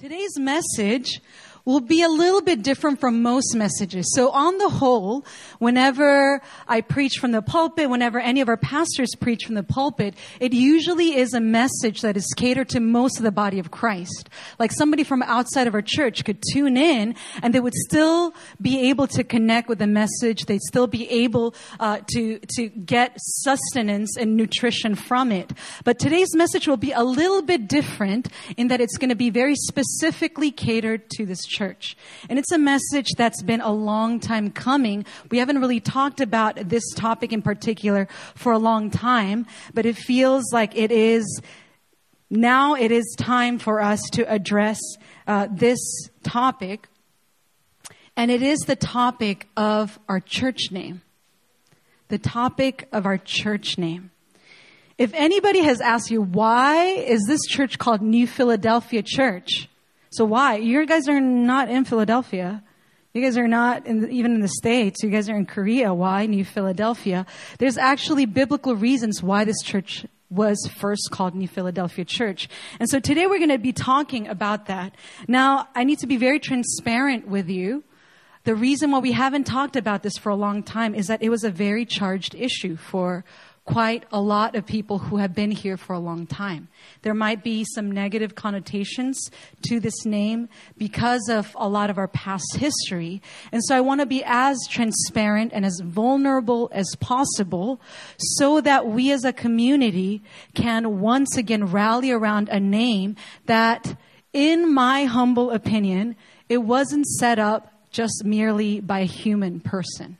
Today's message will be a little bit different from most messages. So on the whole, whenever I preach from the pulpit, whenever any of our pastors preach from the pulpit, it usually is a message that is catered to most of the body of Christ. Like somebody from outside of our church could tune in and they would still be able to connect with the message. They'd still be able uh, to, to get sustenance and nutrition from it. But today's message will be a little bit different in that it's going to be very specifically catered to this church. And it's a message that's been a long time coming. We haven't really talked about this topic in particular for a long time, but it feels like it is now it is time for us to address uh, this topic. And it is the topic of our church name. The topic of our church name. If anybody has asked you, why is this church called New Philadelphia Church? So why? You guys are not in Philadelphia. You guys are not in, even in the States. You guys are in Korea. Why New Philadelphia? There's actually biblical reasons why this church was first called New Philadelphia Church. And so today we're going to be talking about that. Now, I need to be very transparent with you. The reason why we haven't talked about this for a long time is that it was a very charged issue for quite a lot of people who have been here for a long time. There might be some negative connotations to this name because of a lot of our past history. And so I want to be as transparent and as vulnerable as possible so that we as a community can once again rally around a name that, in my humble opinion, it wasn't set up just merely by a human person.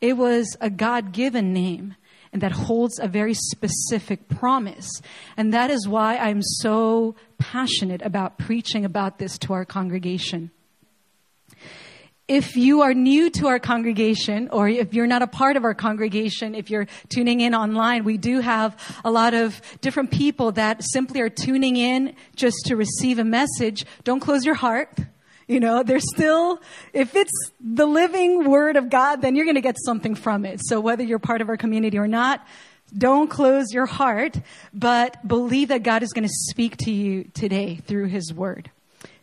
It was a God given name and that holds a very specific promise. And that is why I'm so passionate about preaching about this to our congregation. If you are new to our congregation, or if you're not a part of our congregation, if you're tuning in online, we do have a lot of different people that simply are tuning in just to receive a message. Don't close your heart you know, there's still, if it's the living word of God, then you're going to get something from it. So whether you're part of our community or not, don't close your heart, but believe that God is going to speak to you today through his word.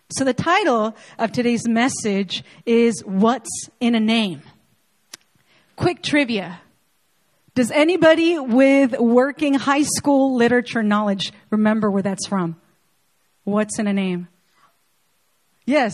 So the title of today's message is What's in a Name? Quick trivia. Does anybody with working high school literature knowledge remember where that's from? What's in a name? Yes.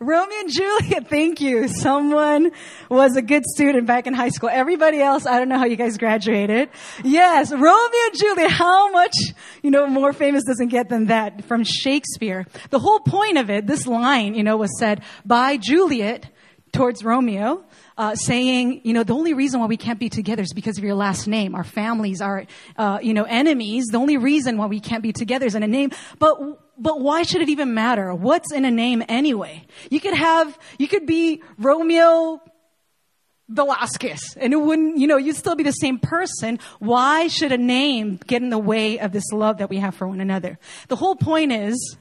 Romeo and Juliet, thank you. Someone was a good student back in high school. Everybody else, I don't know how you guys graduated. Yes, Romeo and Juliet, how much, you know, more famous doesn't get than that from Shakespeare. The whole point of it, this line, you know, was said by Juliet towards Romeo, uh, saying, you know, the only reason why we can't be together is because of your last name. Our families are, uh, you know, enemies. The only reason why we can't be together is in a name. But but why should it even matter? What's in a name anyway? You could have, you could be Romeo Velasquez and it wouldn't, you know, you'd still be the same person. Why should a name get in the way of this love that we have for one another? The whole point is,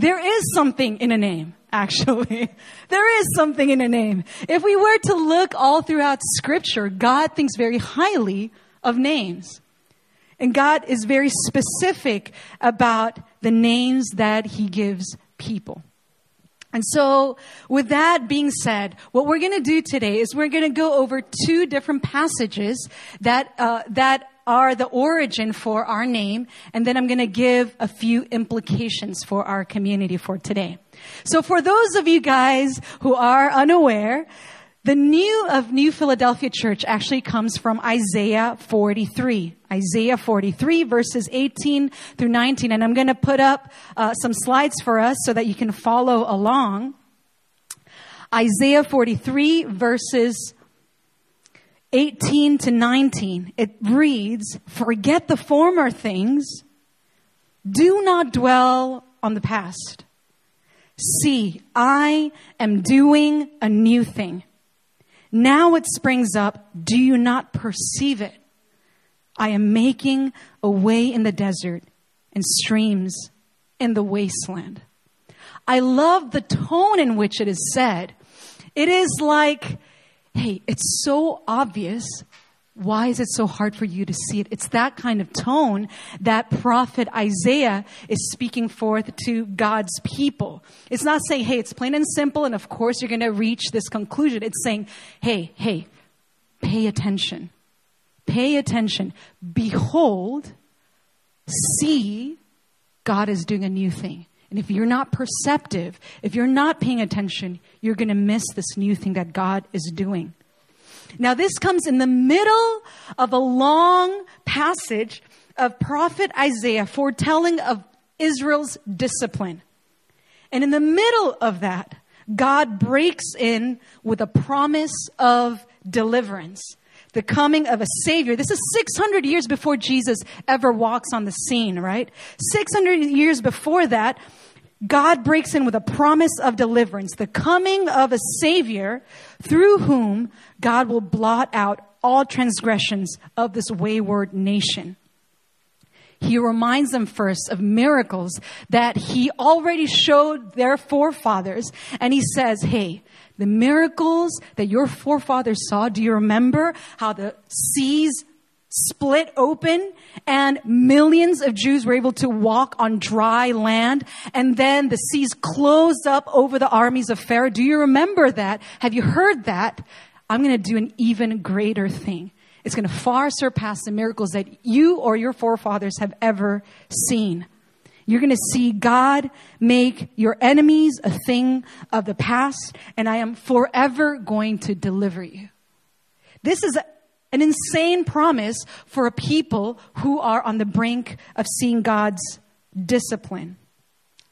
there is something in a name, actually. there is something in a name. If we were to look all throughout scripture, God thinks very highly of names. And God is very specific about the names that He gives people. And so, with that being said, what we're going to do today is we're going to go over two different passages that uh, that are the origin for our name, and then I'm going to give a few implications for our community for today. So, for those of you guys who are unaware, the new of New Philadelphia Church actually comes from Isaiah 43. Isaiah 43 verses 18 through 19. And I'm going to put up uh, some slides for us so that you can follow along. Isaiah 43 verses 18 to 19. It reads, forget the former things. Do not dwell on the past. See, I am doing a new thing. Now it springs up. Do you not perceive it? I am making a way in the desert and streams in the wasteland. I love the tone in which it is said. It is like, hey, it's so obvious Why is it so hard for you to see it? It's that kind of tone that prophet Isaiah is speaking forth to God's people. It's not saying, hey, it's plain and simple, and of course you're going to reach this conclusion. It's saying, hey, hey, pay attention. Pay attention. Behold, see, God is doing a new thing. And if you're not perceptive, if you're not paying attention, you're going to miss this new thing that God is doing. Now, this comes in the middle of a long passage of prophet Isaiah foretelling of Israel's discipline. And in the middle of that, God breaks in with a promise of deliverance. The coming of a savior. This is 600 years before Jesus ever walks on the scene, right? 600 years before that, God breaks in with a promise of deliverance, the coming of a Savior through whom God will blot out all transgressions of this wayward nation. He reminds them first of miracles that he already showed their forefathers. And he says, Hey, the miracles that your forefathers saw, do you remember how the seas split open and millions of Jews were able to walk on dry land and then the seas closed up over the armies of Pharaoh. Do you remember that? Have you heard that? I'm going to do an even greater thing. It's going to far surpass the miracles that you or your forefathers have ever seen. You're going to see God make your enemies a thing of the past, and I am forever going to deliver you. This is an insane promise for a people who are on the brink of seeing God's discipline.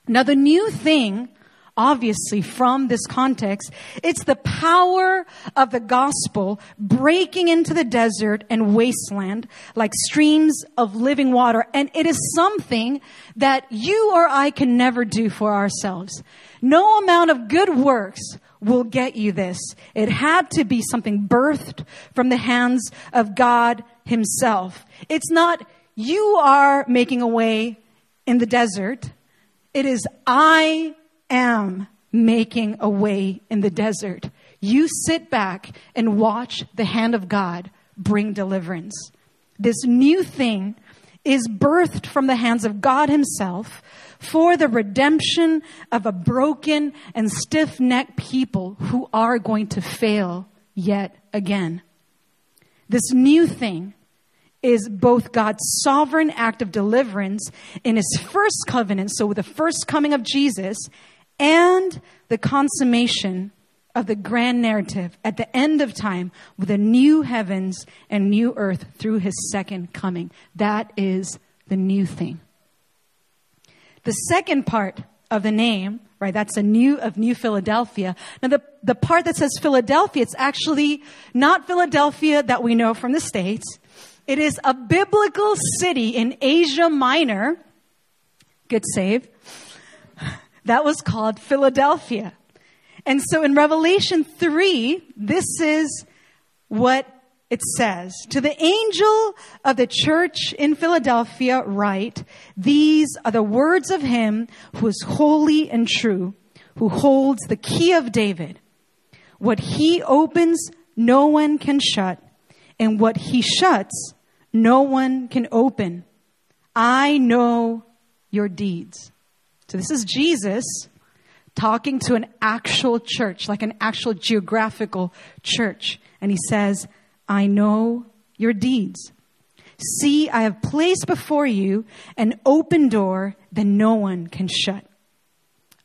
Now, the new thing, obviously, from this context, it's the power of the gospel breaking into the desert and wasteland like streams of living water. And it is something that you or I can never do for ourselves. No amount of good works will get you this. It had to be something birthed from the hands of God Himself. It's not you are making a way in the desert. It is I am making a way in the desert. You sit back and watch the hand of God bring deliverance. This new thing is birthed from the hands of God Himself for the redemption of a broken and stiff necked people who are going to fail yet again. This new thing is both God's sovereign act of deliverance in his first covenant, so with the first coming of Jesus, and the consummation of the grand narrative at the end of time with a new heavens and new earth through his second coming. That is the new thing. The second part of the name, right, that's a new of New Philadelphia. Now the, the part that says Philadelphia, it's actually not Philadelphia that we know from the States. It is a biblical city in Asia Minor. Good save. That was called Philadelphia. And so in Revelation 3, this is what it says, To the angel of the church in Philadelphia, write, These are the words of him who is holy and true, who holds the key of David. What he opens, no one can shut, and what he shuts, no one can open. I know your deeds. So this is Jesus talking to an actual church, like an actual geographical church. And he says, I know your deeds. See, I have placed before you an open door that no one can shut.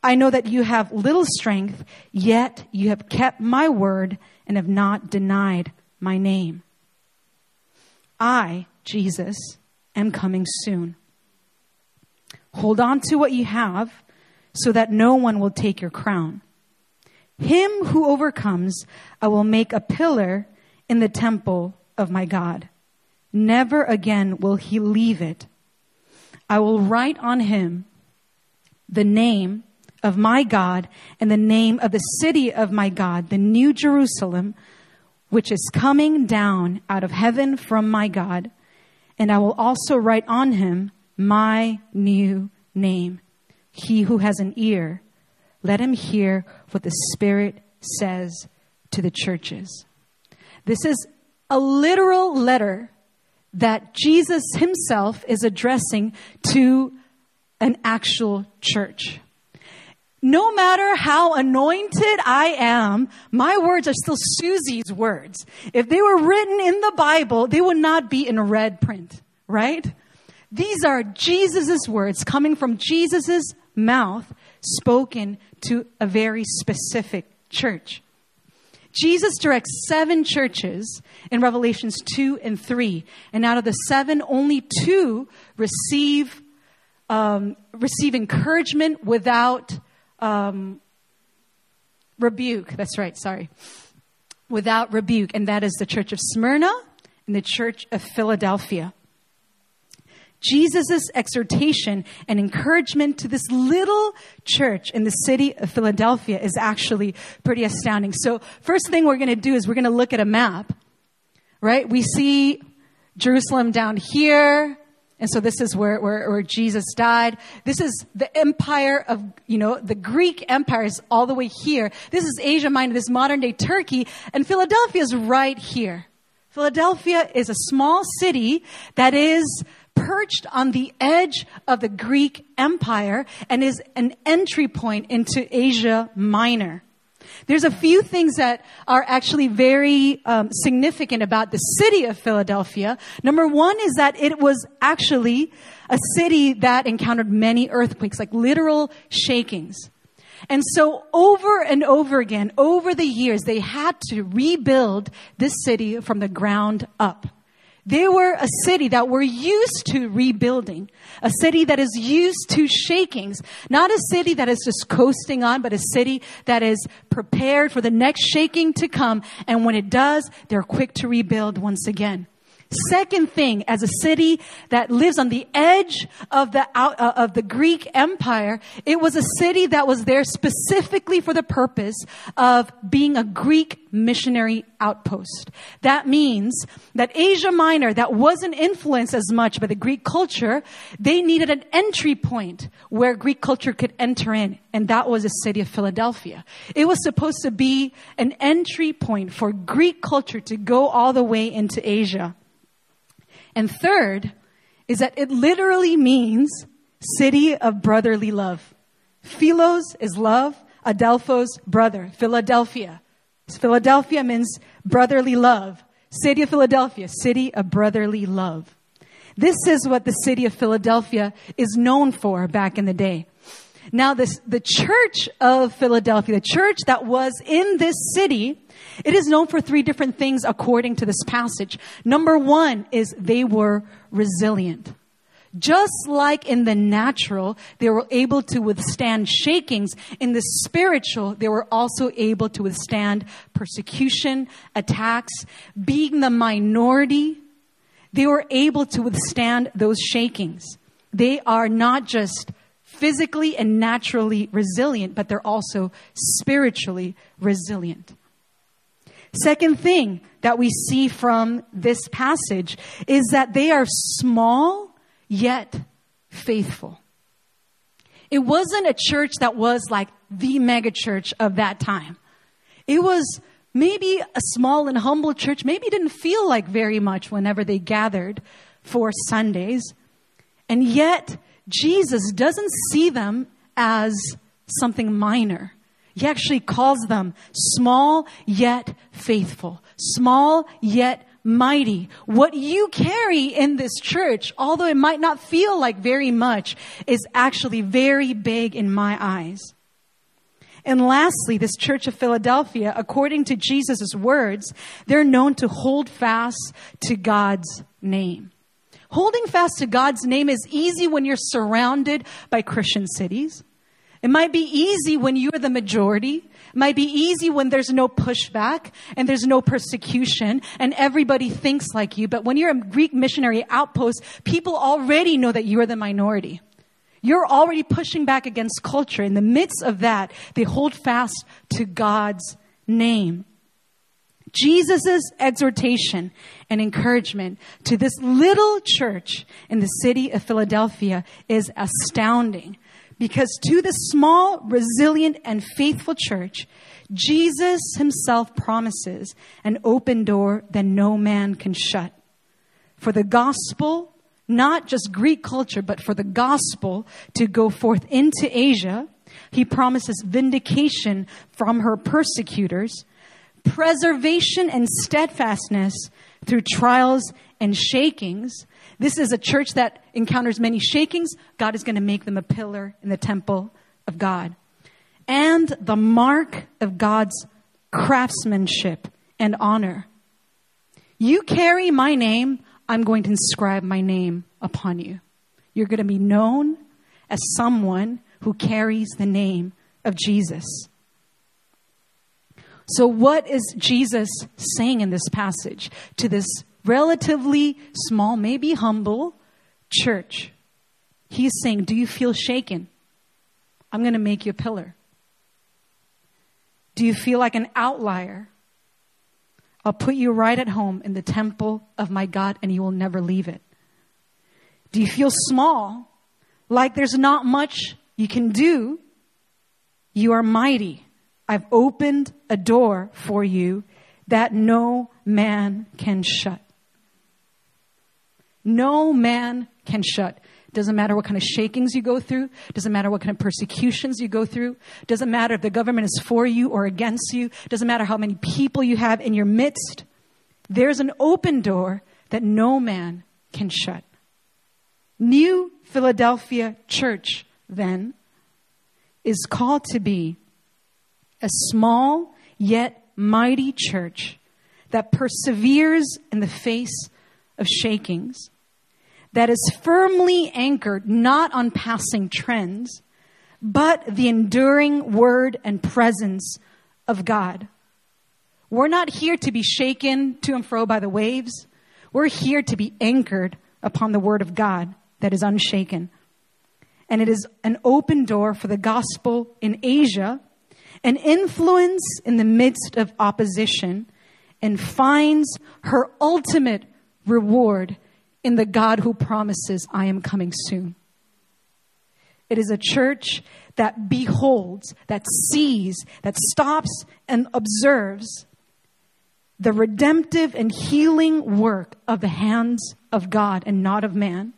I know that you have little strength, yet you have kept my word and have not denied my name. I, Jesus, am coming soon. Hold on to what you have so that no one will take your crown. Him who overcomes, I will make a pillar in the temple of my God. Never again will he leave it. I will write on him the name of my God and the name of the city of my God, the new Jerusalem, which is coming down out of heaven from my God. And I will also write on him my new name. He who has an ear, let him hear what the Spirit says to the churches. This is a literal letter that Jesus himself is addressing to an actual church. No matter how anointed I am, my words are still Susie's words. If they were written in the Bible, they would not be in red print, right? These are Jesus' words coming from Jesus' mouth, spoken to a very specific church. Jesus directs seven churches in Revelations 2 and 3. And out of the seven, only two receive, um, receive encouragement without um, rebuke. That's right, sorry. Without rebuke. And that is the church of Smyrna and the church of Philadelphia. Jesus' exhortation and encouragement to this little church in the city of Philadelphia is actually pretty astounding. So, first thing we're going to do is we're going to look at a map, right? We see Jerusalem down here. And so this is where, where, where, Jesus died. This is the empire of, you know, the Greek empire is all the way here. This is Asia Minor, this modern day Turkey, and Philadelphia is right here. Philadelphia is a small city that is perched on the edge of the Greek Empire and is an entry point into Asia Minor. There's a few things that are actually very um, significant about the city of Philadelphia. Number one is that it was actually a city that encountered many earthquakes, like literal shakings. And so over and over again, over the years, they had to rebuild this city from the ground up. They were a city that were used to rebuilding, a city that is used to shakings, not a city that is just coasting on, but a city that is prepared for the next shaking to come. And when it does, they're quick to rebuild once again. Second thing, as a city that lives on the edge of the uh, of the Greek Empire, it was a city that was there specifically for the purpose of being a Greek missionary outpost. That means that Asia Minor, that wasn't influenced as much by the Greek culture, they needed an entry point where Greek culture could enter in, and that was the city of Philadelphia. It was supposed to be an entry point for Greek culture to go all the way into Asia. And third is that it literally means city of brotherly love. Philos is love, Adelphos, brother. Philadelphia. Philadelphia means brotherly love. City of Philadelphia, city of brotherly love. This is what the city of Philadelphia is known for back in the day. Now, this, the church of Philadelphia, the church that was in this city, it is known for three different things according to this passage. Number one is they were resilient. Just like in the natural, they were able to withstand shakings. In the spiritual, they were also able to withstand persecution, attacks, being the minority. They were able to withstand those shakings. They are not just physically and naturally resilient, but they're also spiritually resilient. Second thing that we see from this passage is that they are small yet faithful. It wasn't a church that was like the mega church of that time. It was maybe a small and humble church, maybe didn't feel like very much whenever they gathered for Sundays. And yet, Jesus doesn't see them as something minor. He actually calls them small yet faithful, small yet mighty. What you carry in this church, although it might not feel like very much, is actually very big in my eyes. And lastly, this church of Philadelphia, according to Jesus' words, they're known to hold fast to God's name. Holding fast to God's name is easy when you're surrounded by Christian cities. It might be easy when you're the majority. It might be easy when there's no pushback and there's no persecution and everybody thinks like you. But when you're a Greek missionary outpost, people already know that you're the minority. You're already pushing back against culture. In the midst of that, they hold fast to God's name. Jesus' exhortation and encouragement to this little church in the city of Philadelphia is astounding Because to the small, resilient, and faithful church, Jesus himself promises an open door that no man can shut. For the gospel, not just Greek culture, but for the gospel to go forth into Asia, he promises vindication from her persecutors, preservation and steadfastness through trials and shakings. This is a church that encounters many shakings. God is going to make them a pillar in the temple of God. And the mark of God's craftsmanship and honor. You carry my name, I'm going to inscribe my name upon you. You're going to be known as someone who carries the name of Jesus. So, what is Jesus saying in this passage to this relatively small, maybe humble church? He's saying, Do you feel shaken? I'm going to make you a pillar. Do you feel like an outlier? I'll put you right at home in the temple of my God and you will never leave it. Do you feel small? Like there's not much you can do? You are mighty. I've opened a door for you that no man can shut. No man can shut. Doesn't matter what kind of shakings you go through. Doesn't matter what kind of persecutions you go through. Doesn't matter if the government is for you or against you. Doesn't matter how many people you have in your midst. There's an open door that no man can shut. New Philadelphia Church, then, is called to be a small yet mighty church that perseveres in the face of shakings, that is firmly anchored not on passing trends, but the enduring word and presence of God. We're not here to be shaken to and fro by the waves. We're here to be anchored upon the word of God that is unshaken. And it is an open door for the gospel in Asia an influence in the midst of opposition, and finds her ultimate reward in the God who promises, I am coming soon. It is a church that beholds, that sees, that stops and observes the redemptive and healing work of the hands of God and not of man,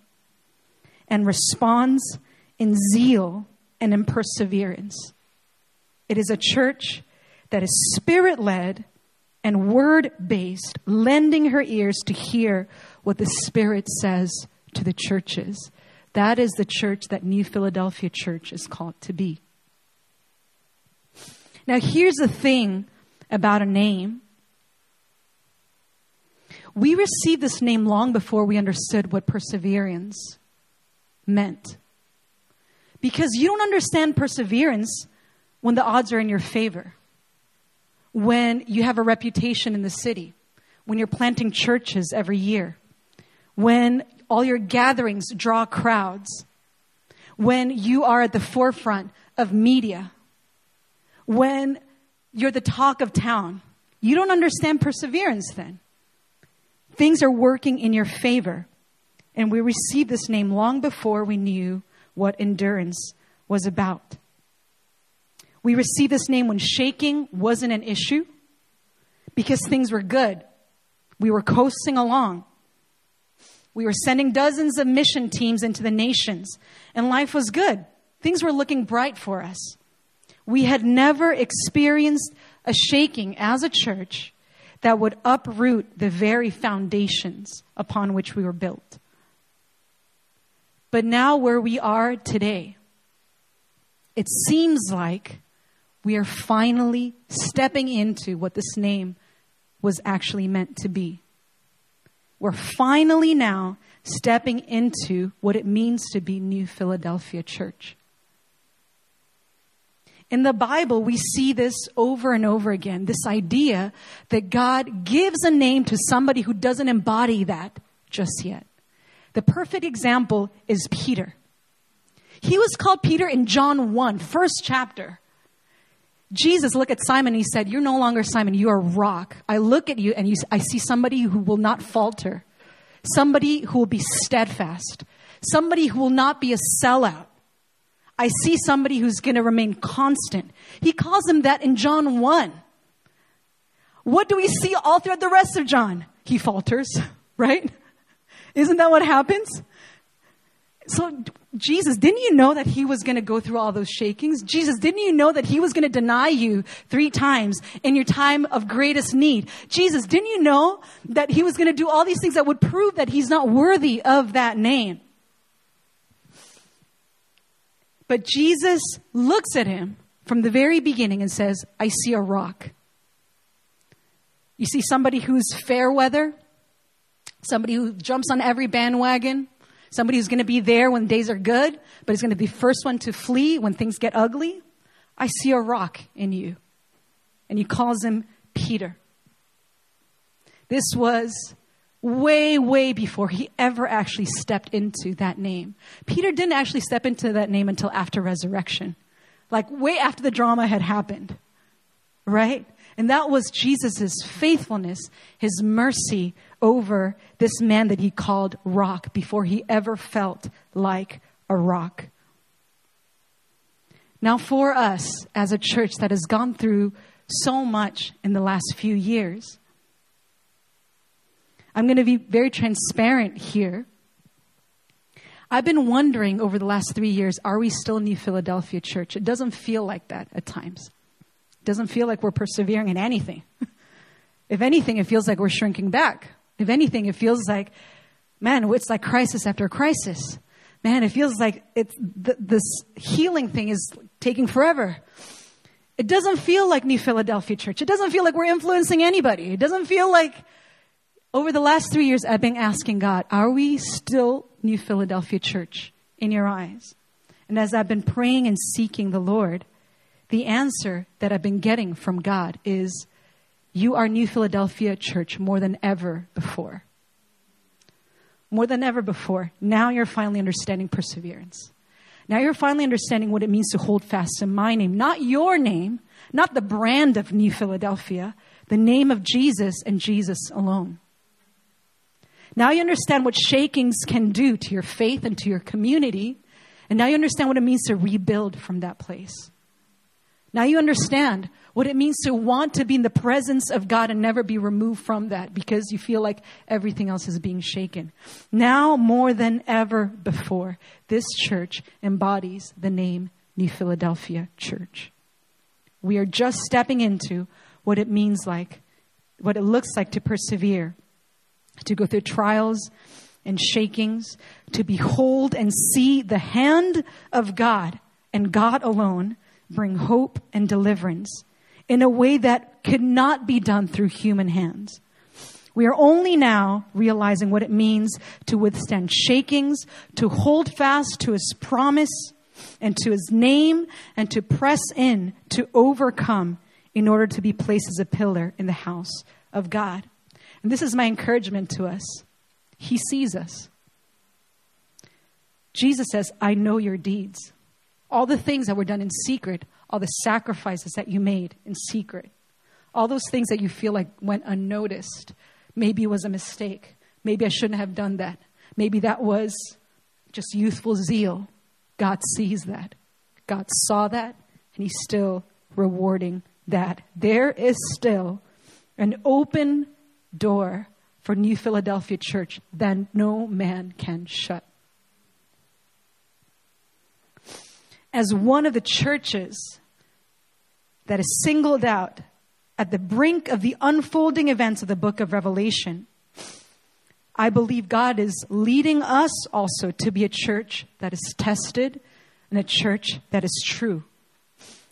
and responds in zeal and in perseverance. It is a church that is spirit led and word based, lending her ears to hear what the Spirit says to the churches. That is the church that New Philadelphia Church is called to be. Now, here's the thing about a name. We received this name long before we understood what perseverance meant. Because you don't understand perseverance when the odds are in your favor, when you have a reputation in the city, when you're planting churches every year, when all your gatherings draw crowds, when you are at the forefront of media, when you're the talk of town. You don't understand perseverance then. Things are working in your favor. And we received this name long before we knew what endurance was about. We received this name when shaking wasn't an issue because things were good. We were coasting along. We were sending dozens of mission teams into the nations, and life was good. Things were looking bright for us. We had never experienced a shaking as a church that would uproot the very foundations upon which we were built. But now, where we are today, it seems like we are finally stepping into what this name was actually meant to be. We're finally now stepping into what it means to be New Philadelphia Church. In the Bible, we see this over and over again this idea that God gives a name to somebody who doesn't embody that just yet. The perfect example is Peter. He was called Peter in John 1, first chapter. Jesus looked at Simon and he said, You're no longer Simon, you are rock. I look at you and you, I see somebody who will not falter, somebody who will be steadfast, somebody who will not be a sellout. I see somebody who's going to remain constant. He calls him that in John 1. What do we see all throughout the rest of John? He falters, right? Isn't that what happens? So, Jesus, didn't you know that he was going to go through all those shakings? Jesus, didn't you know that he was going to deny you three times in your time of greatest need? Jesus, didn't you know that he was going to do all these things that would prove that he's not worthy of that name? But Jesus looks at him from the very beginning and says, I see a rock. You see somebody who's fair weather, somebody who jumps on every bandwagon, somebody who's going to be there when days are good, but is going to be the first one to flee when things get ugly. I see a rock in you. And he calls him Peter. This was way, way before he ever actually stepped into that name. Peter didn't actually step into that name until after resurrection, like way after the drama had happened, right? And that was Jesus' faithfulness, his mercy over this man that he called rock before he ever felt like a rock. Now, for us as a church that has gone through so much in the last few years, I'm going to be very transparent here. I've been wondering over the last three years are we still New Philadelphia Church? It doesn't feel like that at times. It doesn't feel like we're persevering in anything. if anything, it feels like we're shrinking back. If anything, it feels like, man, it's like crisis after crisis. Man, it feels like it's, th- this healing thing is taking forever. It doesn't feel like New Philadelphia Church. It doesn't feel like we're influencing anybody. It doesn't feel like over the last three years, I've been asking God, are we still New Philadelphia Church in your eyes? And as I've been praying and seeking the Lord, the answer that I've been getting from God is, you are New Philadelphia Church more than ever before. More than ever before. Now you're finally understanding perseverance. Now you're finally understanding what it means to hold fast to my name, not your name, not the brand of New Philadelphia, the name of Jesus and Jesus alone. Now you understand what shakings can do to your faith and to your community. And now you understand what it means to rebuild from that place. Now you understand what it means to want to be in the presence of God and never be removed from that because you feel like everything else is being shaken. Now more than ever before, this church embodies the name New Philadelphia Church. We are just stepping into what it means like, what it looks like to persevere to go through trials and shakings, to behold and see the hand of God and God alone bring hope and deliverance in a way that could not be done through human hands. We are only now realizing what it means to withstand shakings, to hold fast to his promise and to his name, and to press in to overcome in order to be placed as a pillar in the house of God. And this is my encouragement to us. He sees us. Jesus says, I know your deeds. All the things that were done in secret, all the sacrifices that you made in secret, all those things that you feel like went unnoticed. Maybe it was a mistake. Maybe I shouldn't have done that. Maybe that was just youthful zeal. God sees that. God saw that, and He's still rewarding that. There is still an open door for New Philadelphia Church that no man can shut. As one of the churches that is singled out at the brink of the unfolding events of the book of Revelation, I believe God is leading us also to be a church that is tested and a church that is true,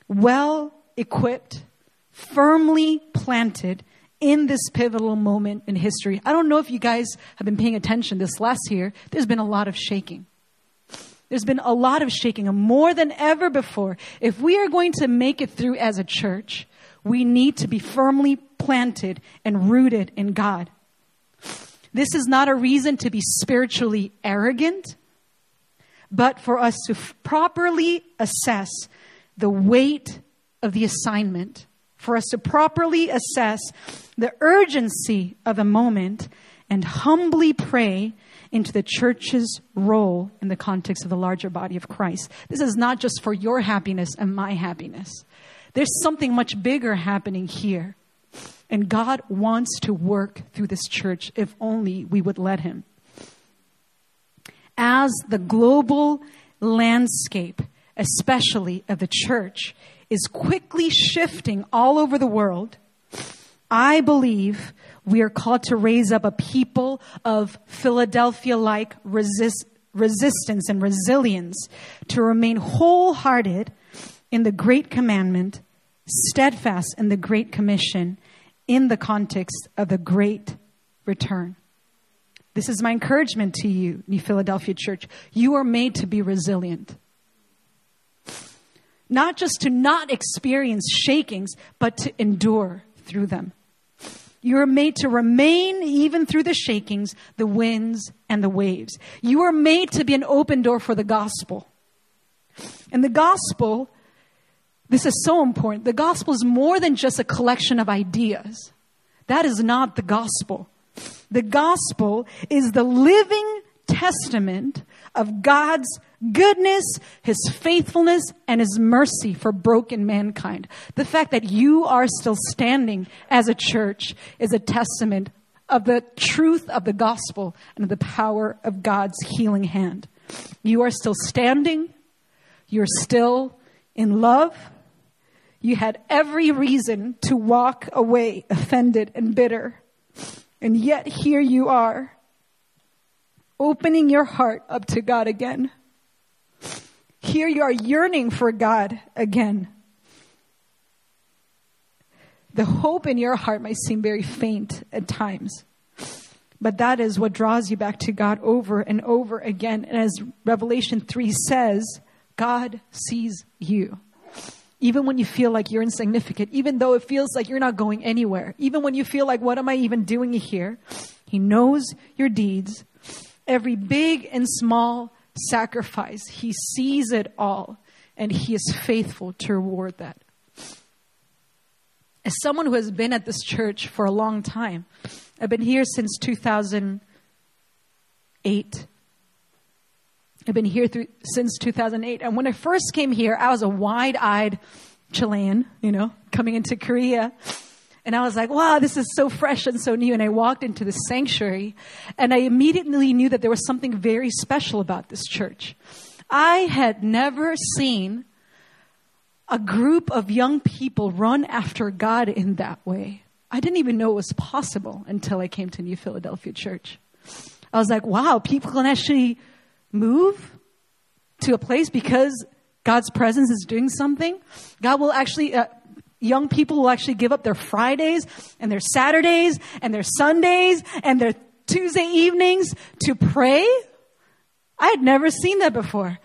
well equipped, firmly planted in this pivotal moment in history. I don't know if you guys have been paying attention this last year. There's been a lot of shaking. There's been a lot of shaking, more than ever before. If we are going to make it through as a church, we need to be firmly planted and rooted in God. This is not a reason to be spiritually arrogant, but for us to f- properly assess the weight of the assignment, for us to properly assess the urgency of the moment and humbly pray into the church's role in the context of the larger body of Christ. This is not just for your happiness and my happiness. There's something much bigger happening here. And God wants to work through this church if only we would let Him. As the global landscape, especially of the church, is quickly shifting all over the world, I believe we are called to raise up a people of Philadelphia like resist, resistance and resilience to remain wholehearted in the great commandment, steadfast in the great commission in the context of the great return. This is my encouragement to you, New Philadelphia Church. You are made to be resilient. Not just to not experience shakings, but to endure through them. You are made to remain even through the shakings, the winds, and the waves. You are made to be an open door for the gospel. And the gospel, this is so important. The gospel is more than just a collection of ideas. That is not the gospel. The gospel is the living testament of God's goodness, His faithfulness, and His mercy for broken mankind. The fact that you are still standing as a church is a testament of the truth of the gospel and of the power of God's healing hand. You are still standing. You're still in love. You had every reason to walk away offended and bitter. And yet here you are, opening your heart up to God again. Here you are yearning for God again. The hope in your heart might seem very faint at times, but that is what draws you back to God over and over again. And as Revelation 3 says, God sees you. Even when you feel like you're insignificant, even though it feels like you're not going anywhere, even when you feel like, what am I even doing here? He knows your deeds, every big and small sacrifice. He sees it all, and He is faithful to reward that. As someone who has been at this church for a long time, I've been here since 2008. I've been here through, since 2008. And when I first came here, I was a wide eyed Chilean, you know, coming into Korea. And I was like, wow, this is so fresh and so new. And I walked into the sanctuary and I immediately knew that there was something very special about this church. I had never seen a group of young people run after God in that way. I didn't even know it was possible until I came to New Philadelphia Church. I was like, wow, people can actually move to a place because God's presence is doing something. God will actually, uh, young people will actually give up their Fridays and their Saturdays and their Sundays and their Tuesday evenings to pray. I had never seen that before.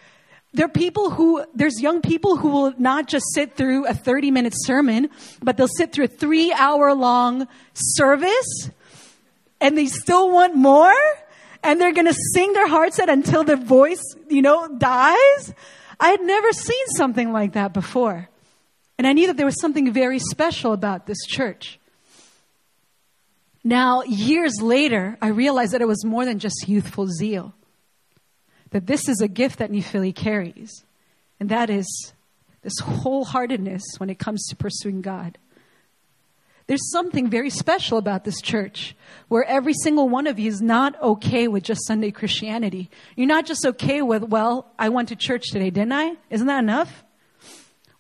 There are people who, there's young people who will not just sit through a 30 minute sermon, but they'll sit through a three hour long service and they still want more and they're going to sing their hearts out until their voice, you know, dies. I had never seen something like that before. And I knew that there was something very special about this church. Now, years later, I realized that it was more than just youthful zeal. That this is a gift that New Philly carries. And that is this wholeheartedness when it comes to pursuing God. There's something very special about this church where every single one of you is not okay with just Sunday Christianity. You're not just okay with, well, I went to church today, didn't I? Isn't that enough?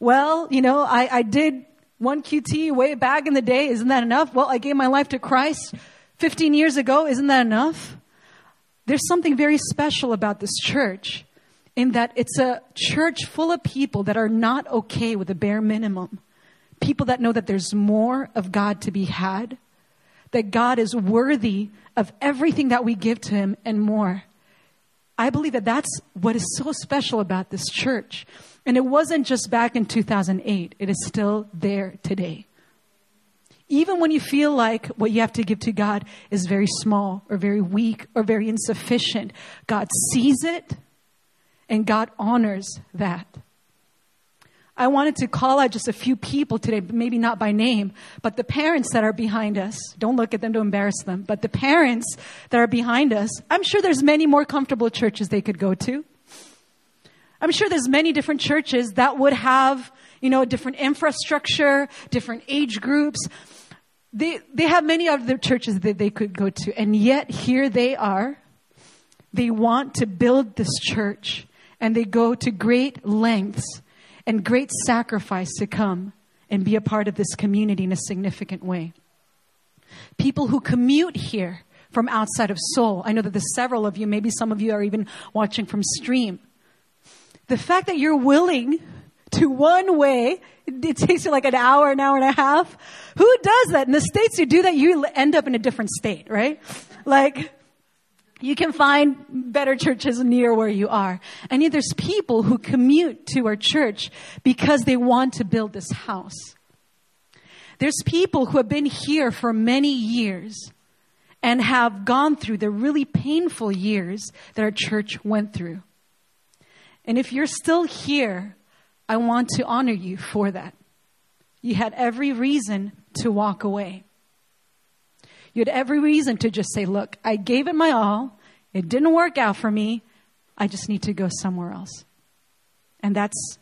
Well, you know, I, I did one QT way back in the day. Isn't that enough? Well, I gave my life to Christ 15 years ago. Isn't that enough? There's something very special about this church in that it's a church full of people that are not okay with the bare minimum. People that know that there's more of God to be had, that God is worthy of everything that we give to Him and more. I believe that that's what is so special about this church. And it wasn't just back in 2008, it is still there today. Even when you feel like what you have to give to God is very small or very weak or very insufficient, God sees it and God honors that. I wanted to call out just a few people today, maybe not by name, but the parents that are behind us. Don't look at them to embarrass them, but the parents that are behind us, I'm sure there's many more comfortable churches they could go to. I'm sure there's many different churches that would have, you know, different infrastructure, different age groups. They, they have many other churches that they could go to. And yet here they are. They want to build this church and they go to great lengths and great sacrifice to come and be a part of this community in a significant way. People who commute here from outside of Seoul. I know that there's several of you, maybe some of you are even watching from stream. The fact that you're willing to one way, it takes you like an hour, an hour and a half. Who does that? In the States, you do that, you end up in a different state, right? Like, you can find better churches near where you are. And yet there's people who commute to our church because they want to build this house. There's people who have been here for many years and have gone through the really painful years that our church went through. And if you're still here, I want to honor you for that. You had every reason to walk away. You had every reason to just say, look, I gave it my all. It didn't work out for me. I just need to go somewhere else. And that's,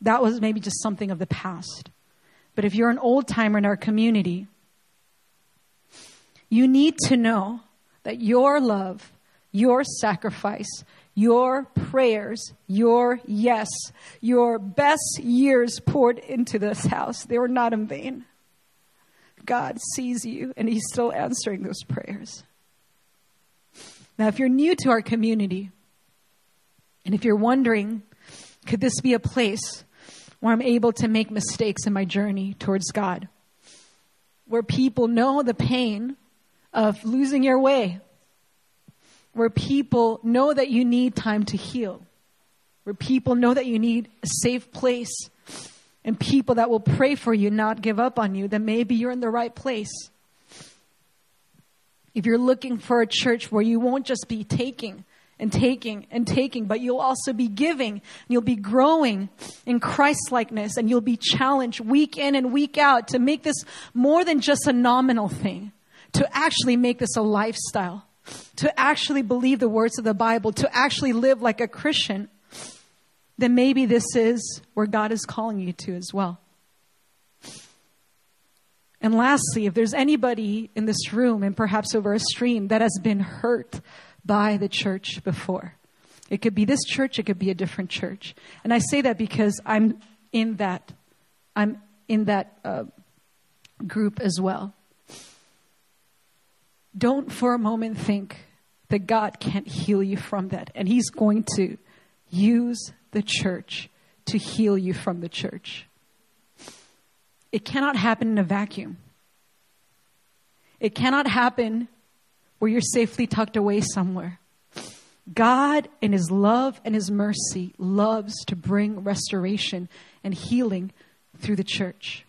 that was maybe just something of the past. But if you're an old timer in our community, you need to know that your love, your sacrifice, your prayers, your yes, your best years poured into this house, they were not in vain. God sees you and He's still answering those prayers. Now, if you're new to our community, and if you're wondering, could this be a place where I'm able to make mistakes in my journey towards God? Where people know the pain of losing your way? Where people know that you need time to heal? Where people know that you need a safe place and people that will pray for you, not give up on you, then maybe you're in the right place. If you're looking for a church where you won't just be taking and taking and taking, but you'll also be giving, and you'll be growing in Christ likeness, and you'll be challenged week in and week out to make this more than just a nominal thing, to actually make this a lifestyle, to actually believe the words of the Bible, to actually live like a Christian then maybe this is where God is calling you to as well. And lastly, if there's anybody in this room and perhaps over a stream that has been hurt by the church before, it could be this church, it could be a different church. And I say that because I'm in that, I'm in that uh, group as well. Don't for a moment think that God can't heal you from that. And He's going to use the church to heal you from the church. It cannot happen in a vacuum. It cannot happen where you're safely tucked away somewhere. God, in His love and His mercy, loves to bring restoration and healing through the church.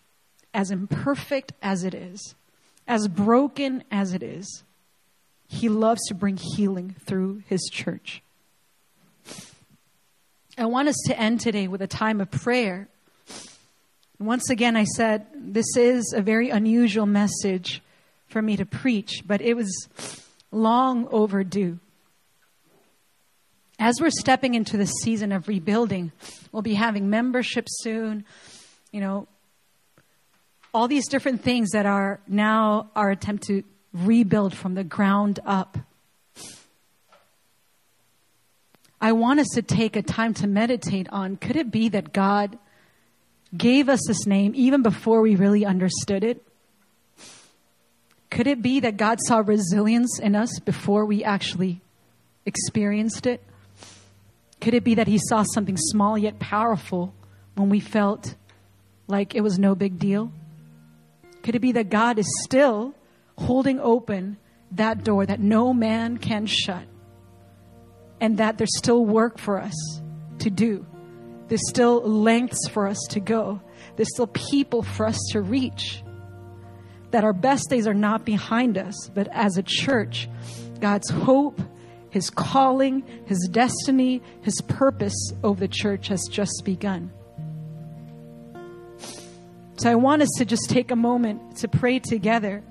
As imperfect as it is, as broken as it is, He loves to bring healing through His church. I want us to end today with a time of prayer. Once again, I said this is a very unusual message for me to preach, but it was long overdue. As we're stepping into the season of rebuilding, we'll be having membership soon, you know, all these different things that are now our attempt to rebuild from the ground up. I want us to take a time to meditate on could it be that God gave us this name even before we really understood it? Could it be that God saw resilience in us before we actually experienced it? Could it be that He saw something small yet powerful when we felt like it was no big deal? Could it be that God is still holding open that door that no man can shut? And that there's still work for us to do. There's still lengths for us to go. There's still people for us to reach. That our best days are not behind us, but as a church, God's hope, His calling, His destiny, His purpose over the church has just begun. So I want us to just take a moment to pray together.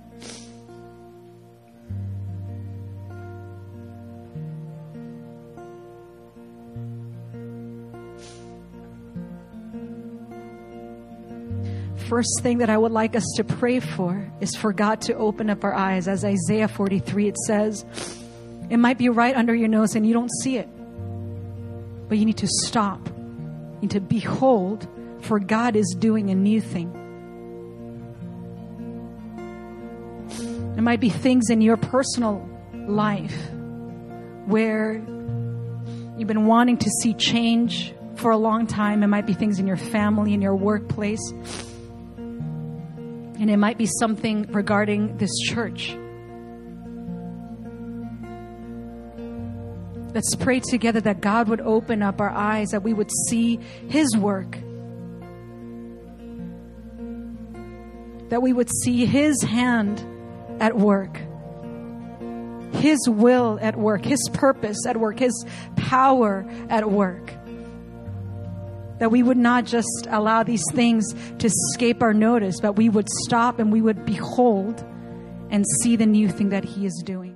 First thing that I would like us to pray for is for God to open up our eyes. As Isaiah 43, it says, it might be right under your nose and you don't see it, but you need to stop. Need to behold, for God is doing a new thing. There might be things in your personal life where you've been wanting to see change for a long time. It might be things in your family, in your workplace. And it might be something regarding this church. Let's pray together that God would open up our eyes, that we would see His work, that we would see His hand at work, His will at work, His purpose at work, His power at work. That we would not just allow these things to escape our notice, but we would stop and we would behold and see the new thing that He is doing.